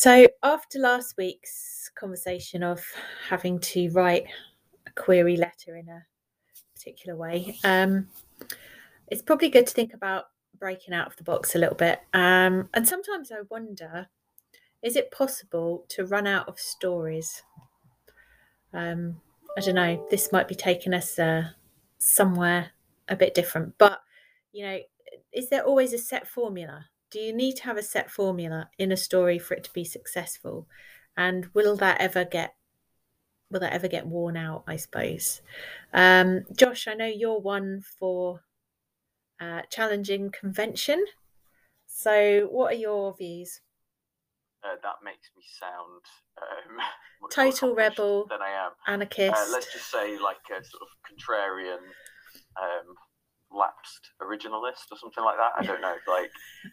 So, after last week's conversation of having to write a query letter in a particular way, um, it's probably good to think about breaking out of the box a little bit. Um, and sometimes I wonder is it possible to run out of stories? Um, I don't know, this might be taking us uh, somewhere a bit different, but you know, is there always a set formula? Do you need to have a set formula in a story for it to be successful? And will that ever get will that ever get worn out? I suppose. Um, Josh, I know you're one for uh, challenging convention. So, what are your views? Uh, that makes me sound um, total rebel than I am. Anarchist. Uh, let's just say like a sort of contrarian um, lapsed originalist or something like that. I don't know. Like,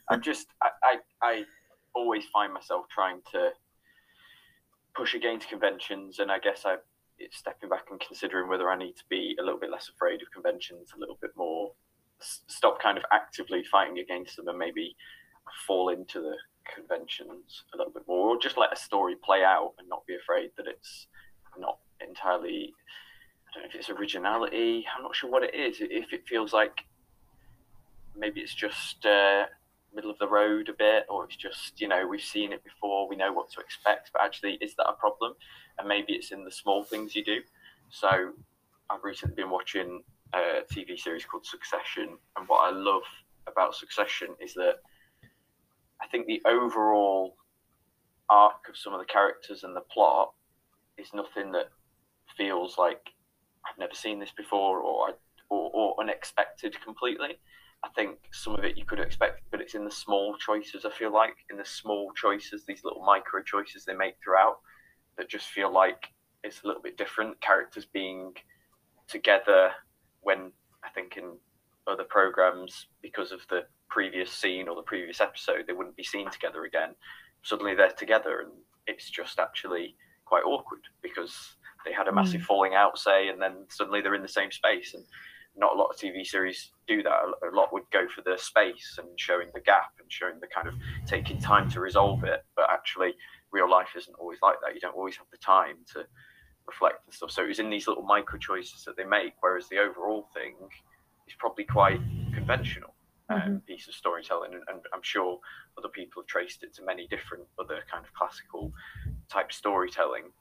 I'm just, I, I, I always find myself trying to push against conventions, and I guess I, it's stepping back and considering whether I need to be a little bit less afraid of conventions, a little bit more, stop kind of actively fighting against them, and maybe fall into the conventions a little bit more, or just let a story play out and not be afraid that it's not entirely don't know if it's originality. I'm not sure what it is. If it feels like maybe it's just uh, middle of the road a bit, or it's just you know we've seen it before, we know what to expect. But actually, is that a problem? And maybe it's in the small things you do. So I've recently been watching a TV series called Succession, and what I love about Succession is that I think the overall arc of some of the characters and the plot is nothing that feels like I've never seen this before or, or, or unexpected completely. I think some of it you could expect, but it's in the small choices. I feel like in the small choices, these little micro choices they make throughout, that just feel like it's a little bit different. Characters being together when I think in other programs, because of the previous scene or the previous episode, they wouldn't be seen together again. Suddenly they're together, and it's just actually quite awkward because they had a massive mm. falling out, say, and then suddenly they're in the same space. And not a lot of TV series do that. A lot would go for the space and showing the gap and showing the kind of taking time to resolve it. But actually, real life isn't always like that. You don't always have the time to reflect and stuff. So it was in these little micro choices that they make, whereas the overall thing is probably quite conventional. Um, mm-hmm. piece of storytelling, and, and, I'm sure other people have traced it to many different other kind of classical type storytelling.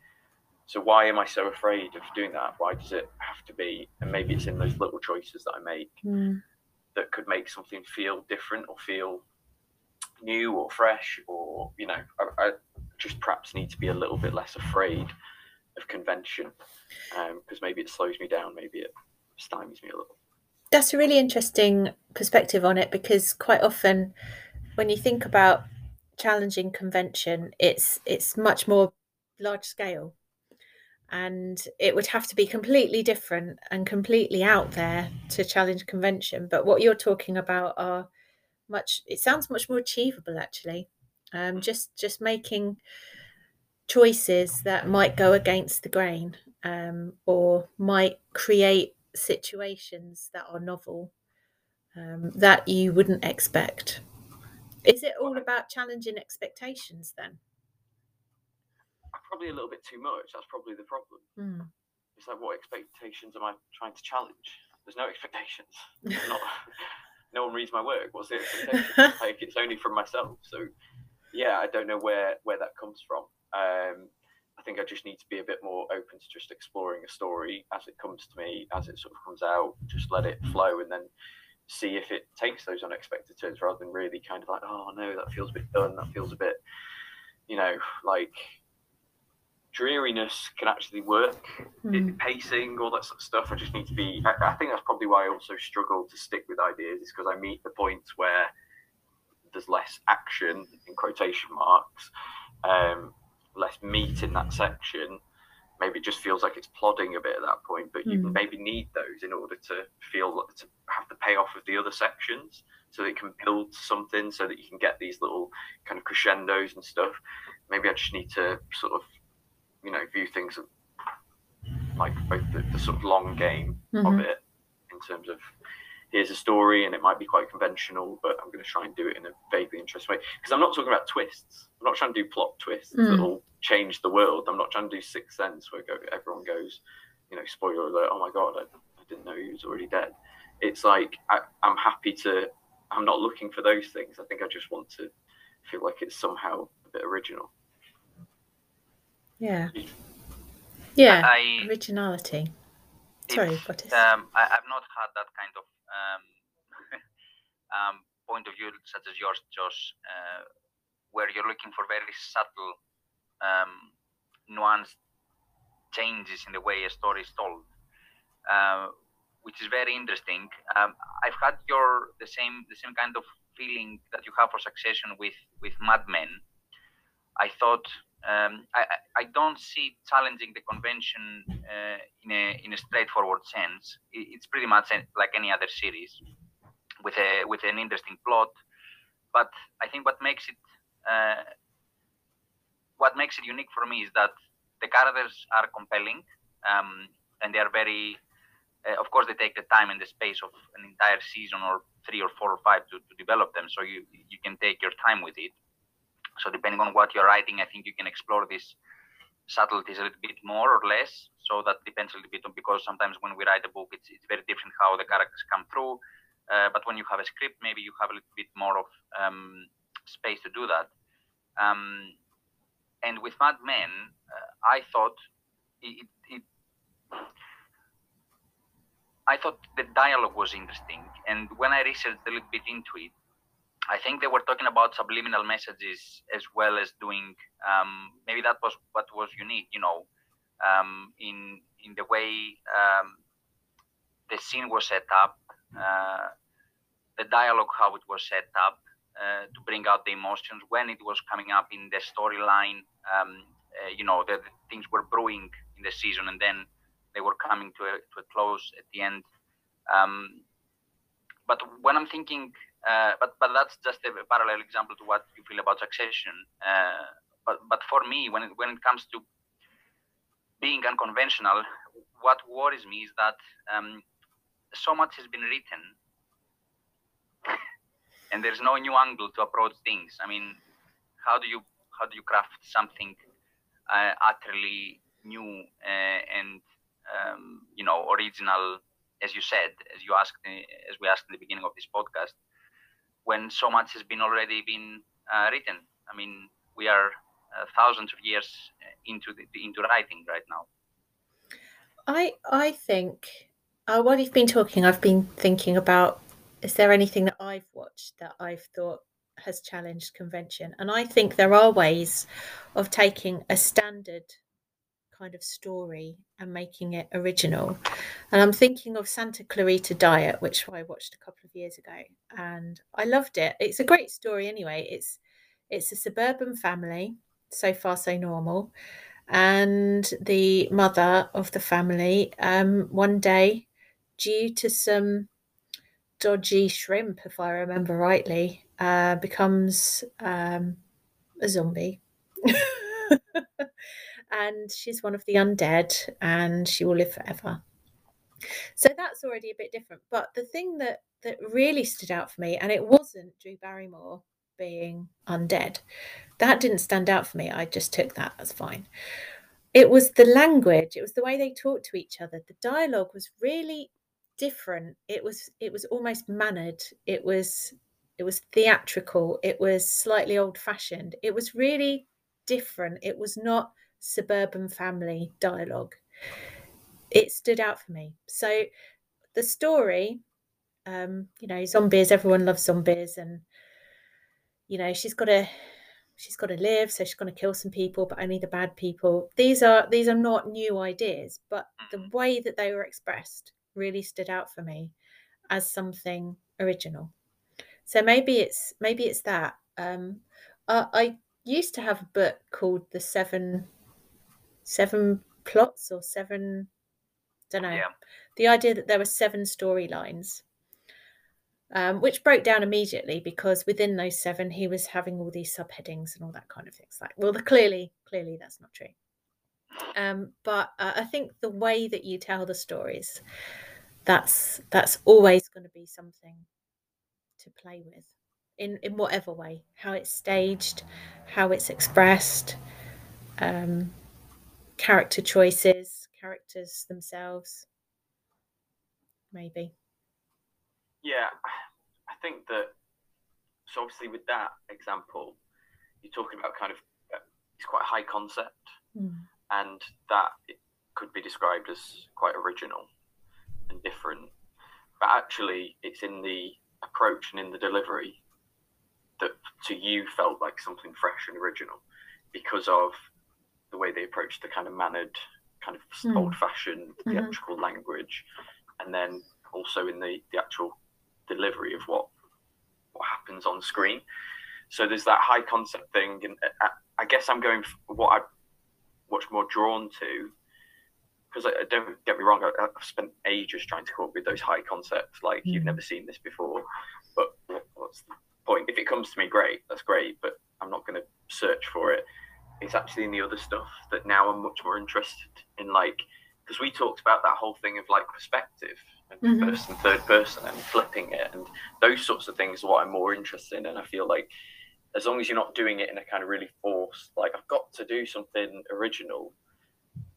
So why am I so afraid of doing that? Why does it have to be? And maybe it's in those little choices that I make mm. that could make something feel different or feel new or fresh, or you know, I, I just perhaps need to be a little bit less afraid of convention because um, maybe it slows me down, maybe it stymies me a little. That's a really interesting perspective on it because quite often, when you think about challenging convention, it's it's much more large scale and it would have to be completely different and completely out there to challenge convention. But what you're talking about are much it sounds much more achievable actually. Um, just just making choices that might go against the grain um, or might create situations that are novel um, that you wouldn't expect. Is it all about challenging expectations then probably a little bit too much. That's probably the problem. Mm. It's like, what expectations am I trying to challenge? There's no expectations. Not, no one reads my work. What's the expectation? like, it's only from myself. So, yeah, I don't know where where that comes from. Um, I think I just need to be a bit more open to just exploring a story as it comes to me, as it sort of comes out. Just let it flow, and then see if it takes those unexpected turns, rather than really kind of like, oh no, that feels a bit done. That feels a bit, you know, like dreariness can actually work. Mm. Pacing, all that sort of stuff. I just need to be. I, I, think that's probably why I also struggle to stick with ideas, is because I meet the points where there's less action in quotation marks, um, less meat in that section. Maybe it just feels like it's plodding a bit at that point, but you mm. maybe need those in order to feel like to have the payoff of the other sections, so that it can build something, so that you can get these little kind of crescendos and stuff. Maybe I just need to sort of you know view things like both the, the sort of long game mm-hmm. of it in terms of here's a story and it might be quite conventional, but I'm going to try and do it in a vaguely interesting way. Because I'm not talking about twists. I'm not trying to do plot twists mm. that'll change the world. I'm not trying to do Sixth Sense where go, everyone goes, you know, spoiler alert, oh my God, I, I didn't know he was already dead. It's like, I, I'm happy to, I'm not looking for those things. I think I just want to feel like it's somehow a bit original. Yeah. Yeah. I, originality. Sorry, what is? Um, I, have not had that kind of um, um, point of view such as yours, Josh, uh, where you're looking for very subtle, um, nuanced changes in the way a story is told, uh, which is very interesting. Um, I've had your the same the same kind of feeling that you have for Succession with with Mad Men. I thought um, I, I don't see challenging the convention uh, in a in a straightforward sense. It's pretty much like any other series with a with an interesting plot. But I think what makes it uh, what makes it unique for me is that the characters are compelling um, and they are very. Uh, of course, they take the time and the space of an entire season or three or four or five to, to develop them, so you you can take your time with it so depending on what you're writing, I think you can explore these subtleties a little bit more or less. So that depends a little bit on because sometimes when we write a book, it's, it's very different how the characters come through. Uh, but when you have a script, maybe you have a little bit more of um, space to do that. Um, and with Mad Men, uh, I thought it, it, I thought the dialogue was interesting, and when I researched a little bit into it, I think they were talking about subliminal messages as well as doing. Um, maybe that was what was unique, you know, um, in in the way um, the scene was set up, uh, the dialogue how it was set up uh, to bring out the emotions when it was coming up in the storyline. Um, uh, you know, the, things were brewing in the season, and then they were coming to a, to a close at the end. Um, but when I'm thinking but but that's just a parallel example to what you feel about succession. Uh, but but for me, when it, when it comes to being unconventional, what worries me is that um, so much has been written, and there's no new angle to approach things. I mean, how do you how do you craft something uh, utterly new uh, and um, you know original, as you said, as you asked, as we asked in the beginning of this podcast? When so much has been already been uh, written. I mean, we are uh, thousands of years uh, into the, into writing right now. I I think uh, while you've been talking, I've been thinking about is there anything that I've watched that I've thought has challenged convention, and I think there are ways of taking a standard kind of story and making it original. And I'm thinking of Santa Clarita Diet, which I watched a couple of years ago, and I loved it. It's a great story anyway. It's it's a suburban family, so far so normal, and the mother of the family um, one day, due to some dodgy shrimp, if I remember rightly, uh, becomes um, a zombie. and she's one of the undead and she will live forever. So that's already a bit different. But the thing that that really stood out for me, and it wasn't Drew Barrymore being undead. That didn't stand out for me. I just took that as fine. It was the language, it was the way they talked to each other. The dialogue was really different. It was it was almost mannered. It was it was theatrical. It was slightly old fashioned. It was really different. It was not suburban family dialogue. It stood out for me. So the story, um, you know, zombies, everyone loves zombies, and you know, she's got to she's got to live, so she's going to kill some people, but only the bad people. These are these are not new ideas, but the mm-hmm. way that they were expressed really stood out for me as something original. So maybe it's maybe it's that. Um, I used to have a book called The Seven seven plots or seven don't know. Yeah. the idea that there were seven storylines um, which broke down immediately because within those seven he was having all these subheadings and all that kind of things. Like well the, clearly clearly that's not true. Um, but uh, i think the way that you tell the stories that's that's always going to be something to play with in in whatever way how it's staged how it's expressed um, character choices characters themselves maybe. Yeah i think that so obviously with that example you're talking about kind of uh, it's quite a high concept. Mm. and that it could be described as quite original and different. But actually it's in the approach and in the delivery that to you felt like something fresh and original because of the way they approached the kind of mannered, kind of mm. old-fashioned mm-hmm. theatrical language, and then also in the, the actual delivery of what what happens on screen. So there's that high concept thing, and I, uh, I guess I'm going for what I'm much more drawn to because I, don't get me wrong, I, have spent ages trying to come up with those high concepts. Like mm. you've never seen this before, but what's the point? If it comes to me, great, that's great. But I'm not going to search for it. It's actually in the other stuff that now I'm much more interested in. Like because we talked about that whole thing of like perspective and mm-hmm. first and third person and flipping it and those sorts of things are what I'm more interested in. And I feel like as long as you're not doing it in a kind of really forced, like I've got to do something original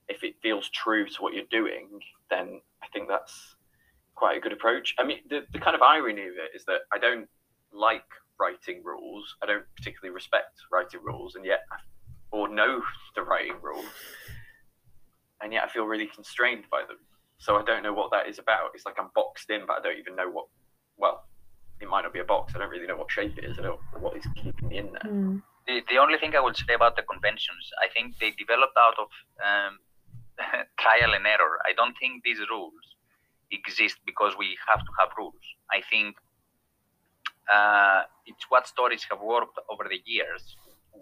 if it feels true to what you're doing, then I think that's quite a good approach. I mean, the, the kind of irony of it is that I don't like writing rules. I don't particularly respect writing rules, and yet, or know the writing rules, and yet I feel really constrained by them. So I don't know what that is about. It's like I'm boxed in, but I don't even know what. Well, it might not be a box. I don't really know what shape it is. I don't know what is keeping me in there. Mm. The, the only thing I would say about the conventions, I think they developed out of um, trial and error. I don't think these rules exist because we have to have rules. I think uh, it's what stories have worked over the years.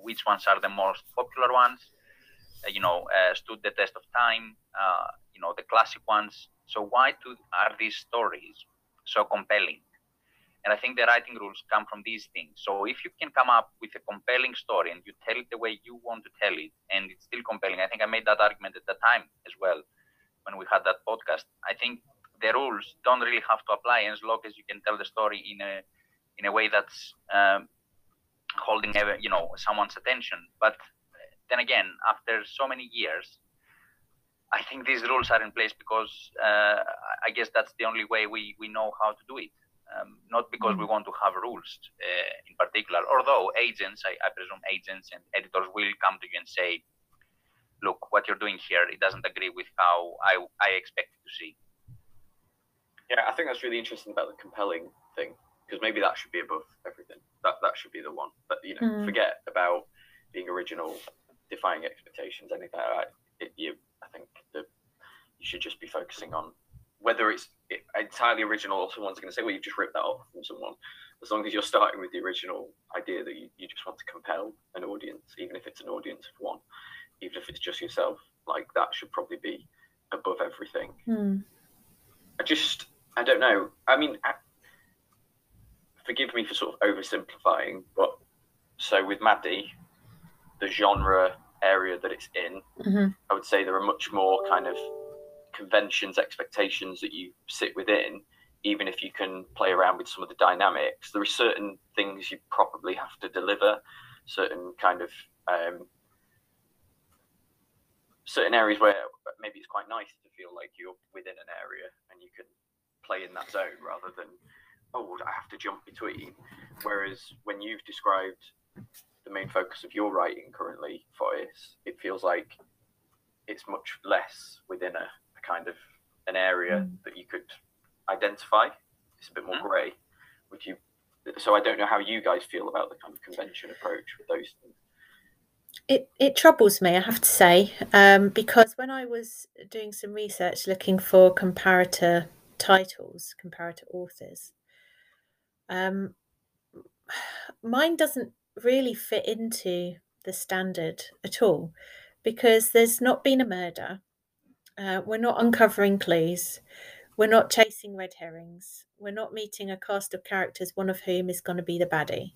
Which ones are the most popular ones? Uh, you know, uh, stood the test of time. Uh, you know, the classic ones. So why do, are these stories so compelling? And I think the writing rules come from these things. So if you can come up with a compelling story and you tell it the way you want to tell it, and it's still compelling, I think I made that argument at the time as well when we had that podcast. I think the rules don't really have to apply as long as you can tell the story in a in a way that's um, holding you know someone's attention. But then again, after so many years, I think these rules are in place because uh, I guess that's the only way we, we know how to do it um, not because we mm. want to have rules uh, in particular. Although agents, I, I, presume agents and editors will come to you and say, "Look, what you're doing here, it doesn't agree with how I I expected to see." Yeah, I think that's really interesting about the compelling thing because maybe that should be above everything. That that should be the one. But you know, mm. forget about being original, defying expectations, anything like that. It, you, I think that you should just be focusing on whether it's entirely original or someone's going to say, well, you've just ripped that off from someone. As long as you're starting with the original idea that you, you just want to compel an audience, even if it's an audience of one, even if it's just yourself, like that should probably be above everything. Hmm. I just, I don't know. I mean, I, forgive me for sort of oversimplifying, but so with Maddie, the genre area that it's in, mm-hmm. I would say there are much more kind of conventions, expectations that you sit within, even if you can play around with some of the dynamics, there are certain things you probably have to deliver, certain kind of um, certain areas where maybe it's quite nice to feel like you're within an area and you can play in that zone rather than oh I have to jump between. Whereas when you've described the main focus of your writing currently, Fotis, it feels like it's much less within a kind of an area mm. that you could identify. It's a bit more mm. grey. Would you? So I don't know how you guys feel about the kind of convention approach with those things. It it troubles me, I have to say, um, because when I was doing some research looking for comparator titles, comparator authors, um, mine doesn't really fit into the standard at all because there's not been a murder uh, we're not uncovering clues. We're not chasing red herrings. We're not meeting a cast of characters, one of whom is going to be the baddie.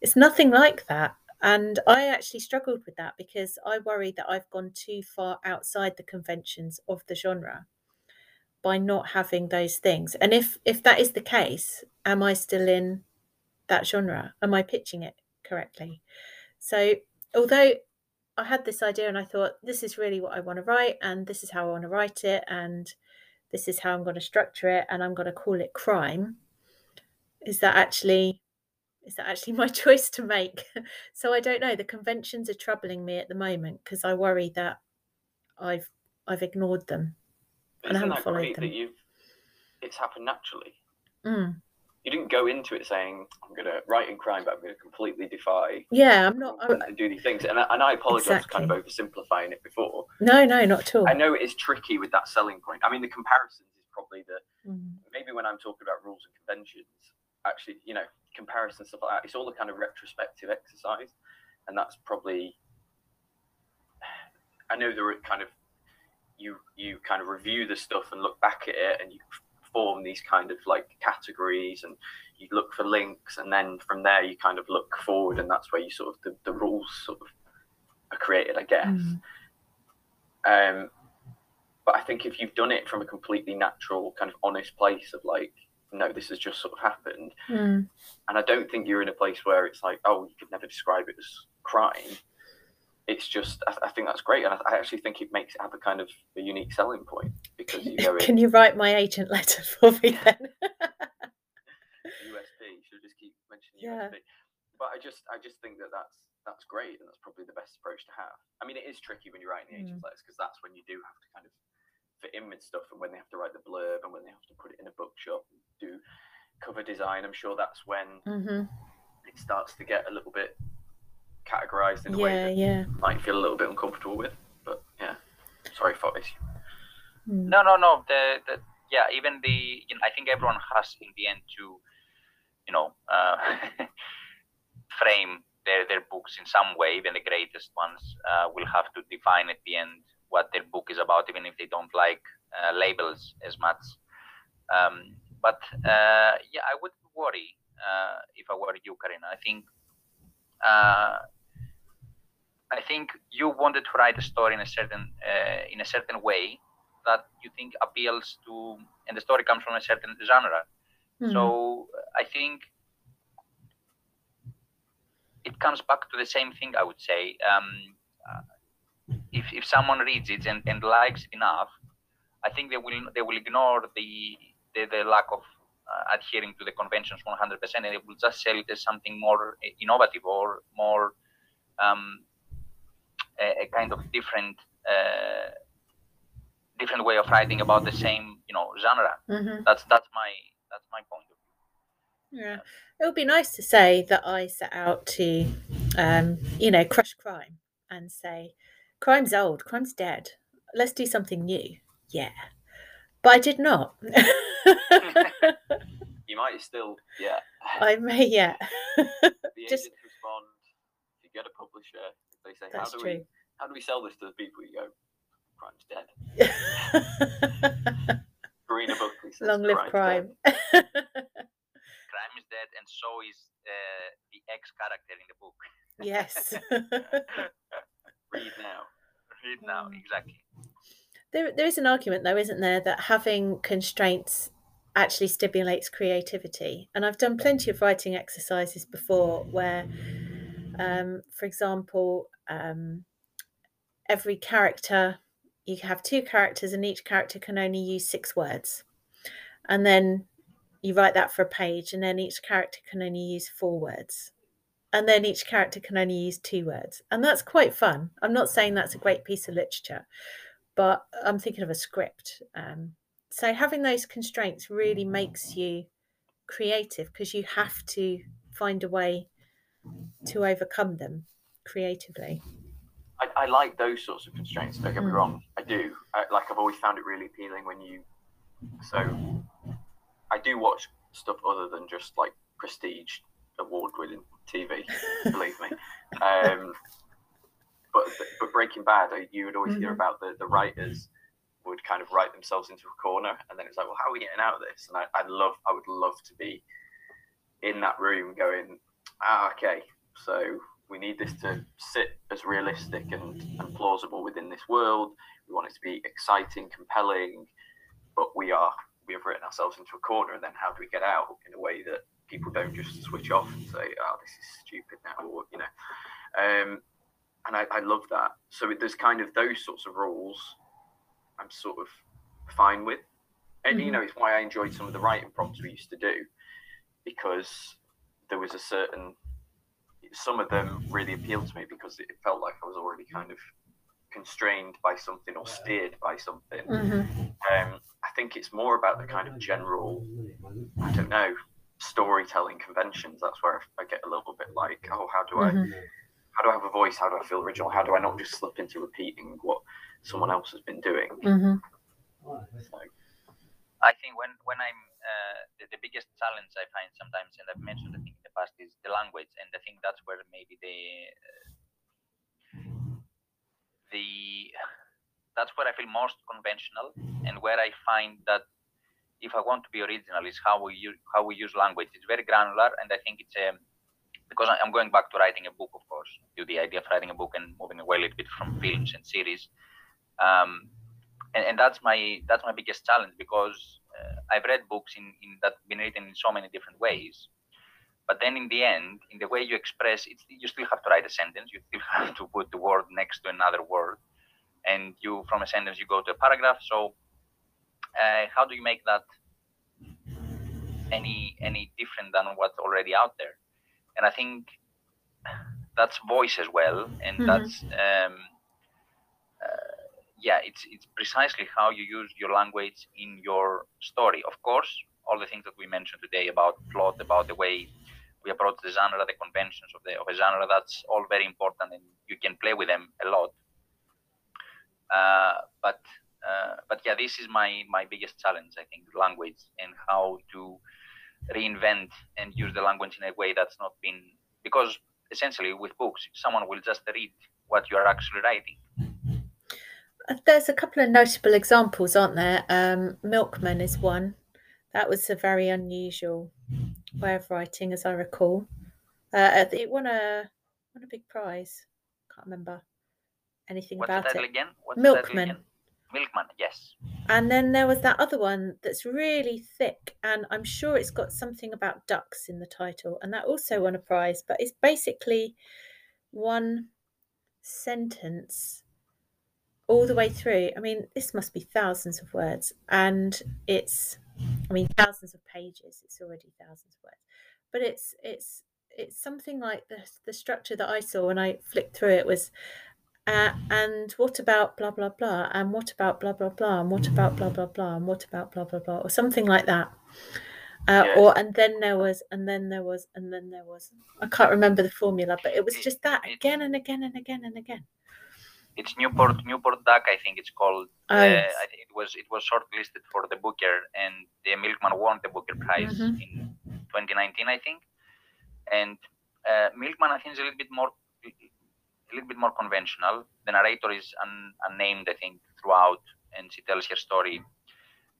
It's nothing like that. And I actually struggled with that because I worry that I've gone too far outside the conventions of the genre. By not having those things. And if if that is the case am i still in that genre? Am i pitching it correctly? So although i had this idea and i thought this is really what i want to write and this is how i want to write it and this is how i'm going to structure it and i'm going to call it crime is that actually is that actually my choice to make? So i don't know. The conventions are troubling me at the moment because i worry that i've i've ignored them But And I isn't haven't that followed great them. that you've it's happened naturally? Mm. You didn't go into it saying I'm going to write in crime, but I'm going to completely defy yeah i'm not I, and do these things. And I, and I apologize for kind of oversimplifying it before. no no not at all I know it is tricky with that selling point. I mean, the comparisons is probably the Mm. maybe when I'm talking about rules and conventions, actually, you know, comparisons stuff like that. It's all a kind of retrospective exercise, and that's probably. I know there are kind of you you kind of review the stuff and look back at it, and you form these kind of like categories, and you look for links, and then from there you kind of look forward, and that's where you sort of the, the rules sort of are created, I guess. Mm. Um, but I think if you've done it from a completely natural, kind of honest place of like, no, this has just sort of happened, Mm. and I don't think you're in a place where it's like, oh, you could never describe it as crime. It's just, I, I think that's great, and I, I actually think it makes it have a kind of a unique selling point because you go in can you write my agent letter for me then USP. Should just keep mentioning Yeah. USP. But I just, I just think that that's that's great, and that's probably the best approach to have. I mean, it is tricky when you're writing the agent's letters because that's when you do have to kind of fit in with stuff, and when they have to write the blurb, and when they have to put it in a bookshop, and do cover design. I'm sure that's when hmm it starts to get a little bit categorized in a way that yeah you might feel a little bit uncomfortable with. But yeah, sorry, Fotis. Mm. No, no, no. The, the yeah, even the you know, I think everyone has in the end to, you know, uh, frame their their books in some way. Even the greatest ones uh, will have to define at the end what their book is about, even if they don't like uh, labels as much. Um, but uh, yeah, I would worry uh, if I were you, Carina. I think. Uh, I think you wanted to write a story in a certain uh, in a certain way that you think appeals to, and the story comes from a certain genre. Mm. So I think it comes back to the same thing. I would say, um, uh, if if someone reads it and, and likes it enough, I think they will they will ignore the the, the lack of uh, adhering to the conventions 100%, and they will just sell it as something more innovative or more um, a, a kind of different. Uh, different way of writing about the same you know genre Mhm. that's that's my that's my point of view Yeah, it would be nice to say that I set out to, um, you know, crush crime and say, crime's old, crime's dead. Let's do something new. Yeah, but I did not. You might still, yeah. I may, yeah. the just- respond. You get a publisher, they say, That's how do true. we how do we sell this to the people? You go, crime's dead. Carina Buckley says, Long live crime. crime is dead and so is uh, the ex character in the book yes. Read now. read now Mm. exactly There, there is an argument, though, isn't there, that having constraints actually stimulates creativity. And I've done plenty of writing exercises before where, um, for example, um, every character, you have two characters, and each character can only use six words. And then you write that for a page, and then each character can only use four words. And then each character can only use two words. And that's quite fun. I'm not saying that's a great piece of literature but I'm thinking of a script. Um, so having those constraints really makes you creative because you have to find a way to overcome them creatively. I, I like those sorts of constraints. Don't get me Mm. wrong. I do. I, like I've always found it really appealing when you. So, I do watch stuff other than just like prestige award-winning TV. believe me. Um, but but Breaking Bad, you would always hear Mhm. about the the writers would kind of write themselves into a corner, and then it's like, well, how are we getting out of this? And I, I love, I would love to be in that room, going, ah, okay, so we need this to sit as realistic and, and plausible within this world. We want it to be exciting, compelling, but we are we have written ourselves into a corner, and then how do we get out in a way that people don't just switch off and say, "Oh, this is stupid now," or you know. Um, and I, I love that. So there's kind of those sorts of rules. I'm sort of fine with, and mm-hmm. you know, it's why I enjoyed some of the writing prompts we used to do, because there was a certain some of them really appealed to me because it felt like I was already kind of constrained by something or steered by something. Mm-hmm. Um, I think it's more about the kind of general, I don't know, storytelling conventions. That's where I get a little bit like, oh, how do mm-hmm. I, how do I have a voice? How do I feel original? How do I not just slip into repeating what someone else has been doing? Mm-hmm. So, I think when when I'm uh, the, the, biggest challenge I find sometimes, and I've mentioned I think in the past, is the language, and I think that's where maybe the the that's where I feel most conventional, and where I find that if I want to be original, is how we use how we use language. It's very granular, and I think it's um, because I'm going back to writing a book, of course, to the idea of writing a book and moving away a little bit from films and series. Um, and, and that's my that's my biggest challenge because uh, I've read books in, in that been written in so many different ways. But then in the end, in the way you express it, you still have to write a sentence. You still have to put the word next to another word, and you from a sentence you go to a paragraph. So, uh, how do you make that any any different than what's already out there? And I think that's voice as well, and mm-hmm. that's um, uh, yeah, it's it's precisely how you use your language in your story. Of course, all the things that we mentioned today about plot, about the way we approach the genre, the conventions of the of a genre, that's all very important, and you can play with them a lot. Uh, but uh, but yeah, this is my my biggest challenge. I think language and how to reinvent and use the language in a way that's not been because essentially with books, someone will just read what you are actually writing there's a couple of notable examples, aren't there? Um, Milkman is one. That was a very unusual way of writing, as I recall. Uh, it won a won a big prize. Can't remember anything What's about it. Again? What's Milkman. Again? Milkman, yes. And then there was that other one that's really thick, and I'm sure it's got something about ducks in the title, and that also won a prize. But it's basically one sentence all the way through. I mean, this must be thousands of words, and it's, I mean, thousands of pages. It's already thousands of words, but it's it's it's something like the the structure that I saw when I flicked through it was. Uh, and what about blah blah blah and what about blah blah blah and what about blah blah blah and what about blah blah blah or something like that uh, yeah. or and then there was and then there was and then there was i can't remember the formula but it was just that again and again and again and again it's Newport Newport Duck, I think it's called. Oh, uh, yes. I think it was it was shortlisted for the Booker, and the Milkman won the Booker Prize mm-hmm. in 2019, I think. And uh, Milkman, I think, is a little bit more a little bit more conventional. The narrator is un, unnamed, I think, throughout, and she tells her story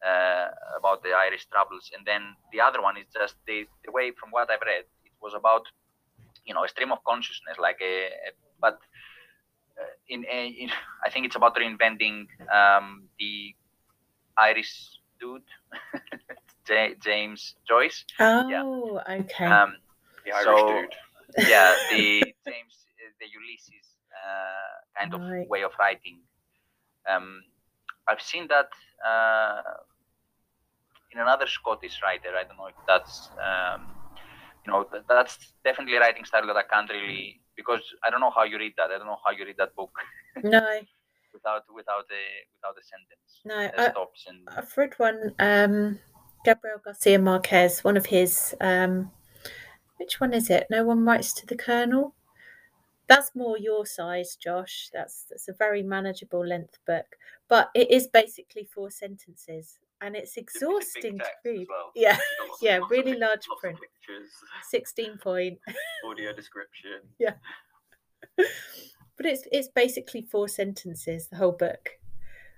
uh, about the Irish troubles. And then the other one is just the, the way, from what I've read, it was about you know a stream of consciousness, like a, a but in, in, I think it's about reinventing um, the Irish dude, J- James Joyce. Oh, yeah. okay. Um, the Irish so, dude. Yeah, the James, the Ulysses uh, kind right. of way of writing. Um, I've seen that uh, in another Scottish writer. I don't know if that's, um, you know, that's definitely a writing style that I can't really because I don't know how you read that. I don't know how you read that book. No. without without a without a sentence. No, I, stops and... I've read one. Um, Gabriel Garcia Marquez, one of his. Um, which one is it? No one writes to the Colonel. That's more your size, Josh. That's that's a very manageable length book, but it is basically four sentences and it's exhausting to read. Well. Yeah, yeah, really of, large print. Pictures. Sixteen point. Audio description. Yeah, but it's it's basically four sentences the whole book,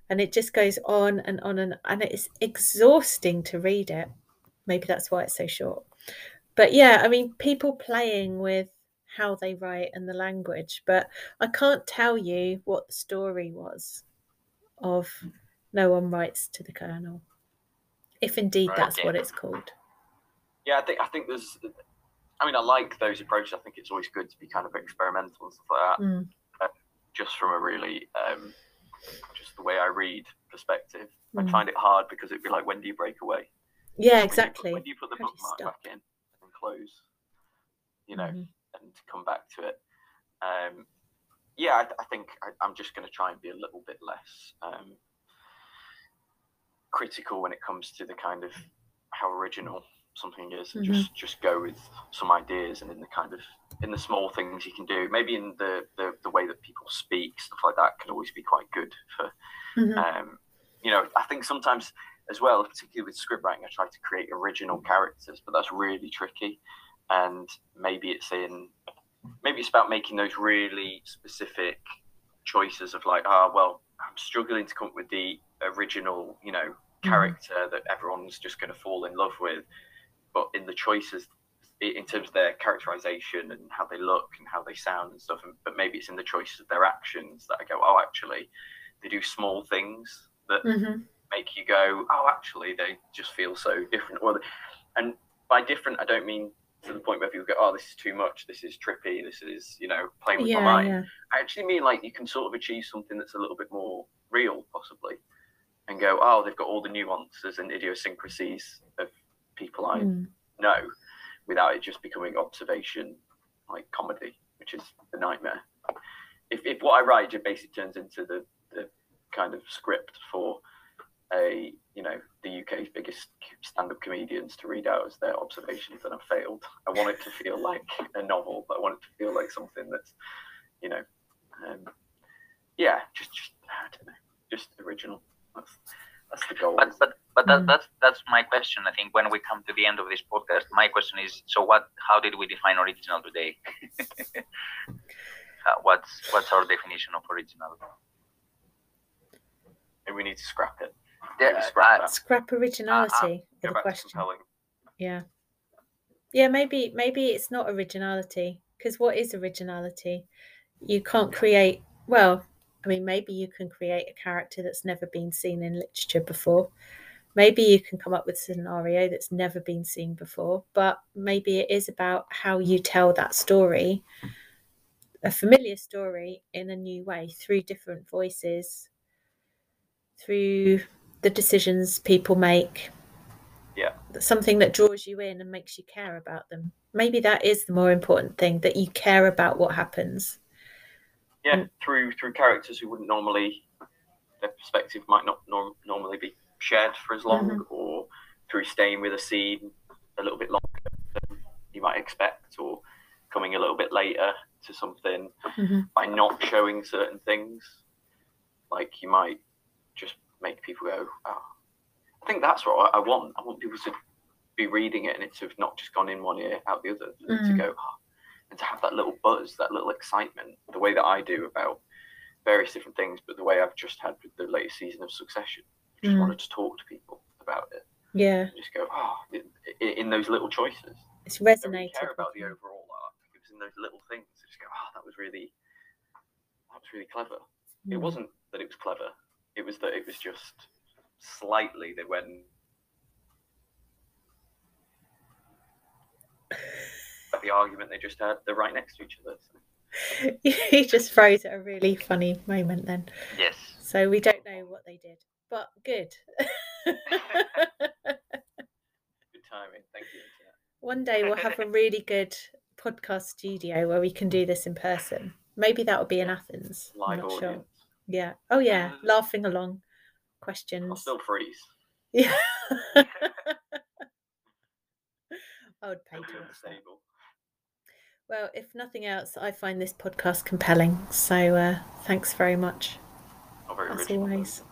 and it just goes on and on and and it's exhausting to read it. Maybe that's why it's so short. But yeah, I mean, people playing with how they write and the language, but I can't tell you what the story was of no one writes to the colonel. if indeed Right, that's okay. what it's called. Yeah, I think I think there's. I mean, I like those approaches. I think it's always good to be kind of experimental and stuff like that. Mm, Just from a really, um, just the way I read perspective, Mm. I find it hard because it'd be like, when do you break away? Yeah, When do you put- exactly. When do you put the How do you bookmark back in and close? You know, Mhm. and come back to it. Um, yeah, I, I think I, I'm just going to try and be a little bit less um, critical when it comes to the kind of how original something is, and Mhm. just just go with some ideas and in the kind of in the small things you can do. Maybe in the the, the way that people speak, stuff like that can always be quite good for Mhm. um, you know, I think sometimes as well, particularly with script writing, I try to create original characters, but that's really tricky. And maybe it's in, maybe it's about making those really specific choices of like, ah, well, I'm struggling to come up with the original, you know, character that everyone's just going to fall in love with. But in the choices, in terms of their characterization and how they look and how they sound and stuff, and, but maybe it's in the choices of their actions that I go, oh, actually, they do small things that Mhm. make you go, oh, actually, they just feel so different. Well, and by different, I don't mean to the point where people go, oh, this is too much, this is trippy, this is, you know, playing with my mind. yeah. I actually mean like you can sort of achieve something that's a little bit more real, possibly, and go, oh, they've got all the nuances and idiosyncrasies of people I Mm. know without it just becoming observation like comedy, which is the nightmare. If, if what I write just basically turns into the, the kind of script for a you know the UK's biggest stand-up comedians to read out as their observations, then I've failed. I want it to feel like a novel, but I want it to feel like something that's you know, um, yeah, just just I don't know, just original. That's that's the goal. But but but that, Mm. that's that's my question. I think when we come to the end of this podcast, my question is: so what? How did we define original today? uh, what's what's our definition of original? Maybe we need to scrap it. Yeah, scrap uh. Scrap originality Go for the question. Yeah. Yeah, maybe maybe it's not originality because what is originality? You can't create well, I mean maybe you can create a character that's never been seen in literature before. Maybe you can come up with a scenario that's never been seen before, but maybe it is about how you tell that story, a familiar story in a new way through different voices, through the decisions people make Yeah. something that draws you in and makes you care about them. Maybe that is the more important thing that you care about what happens. Yeah, Mm. through through characters who wouldn't normally their perspective might not norm, normally be shared for as long, Mm-hmm. or through staying with a scene a little bit longer than you might expect, or coming a little bit later to something Mhm. by not showing certain things. Like you might just make people go, "Oh, I think that's what I want. I want people to be reading it and it to have not just gone in one ear out the other, and to Mm. go, oh, and to have that little buzz, that little excitement, the way that I do about various different things, but the way I've just had with the latest season of Succession. I just Mm. wanted to talk to people about it. Yeah, And just go, oh, in, in those little choices. it's I resonated. care about the overall art. It was in those little things. I just go, oh, that was really, that was really clever. It Mm. wasn't that it was clever. It was that it was just slightly they went. The argument they just had, they're right next to each other. So. he just froze at a really funny moment then. Yes. So we don't know what they did, but good. Good timing. Thank you. One day we'll have a really good podcast studio where we can do this in person. Maybe that would be in Athens. I'm Live not audience. sure. Yeah. Oh yeah, uh, laughing along, questions. I'll still freeze. Yeah. I would pay to be watch that. Well, if nothing else, I find this podcast compelling. So uh, thanks very much, as always.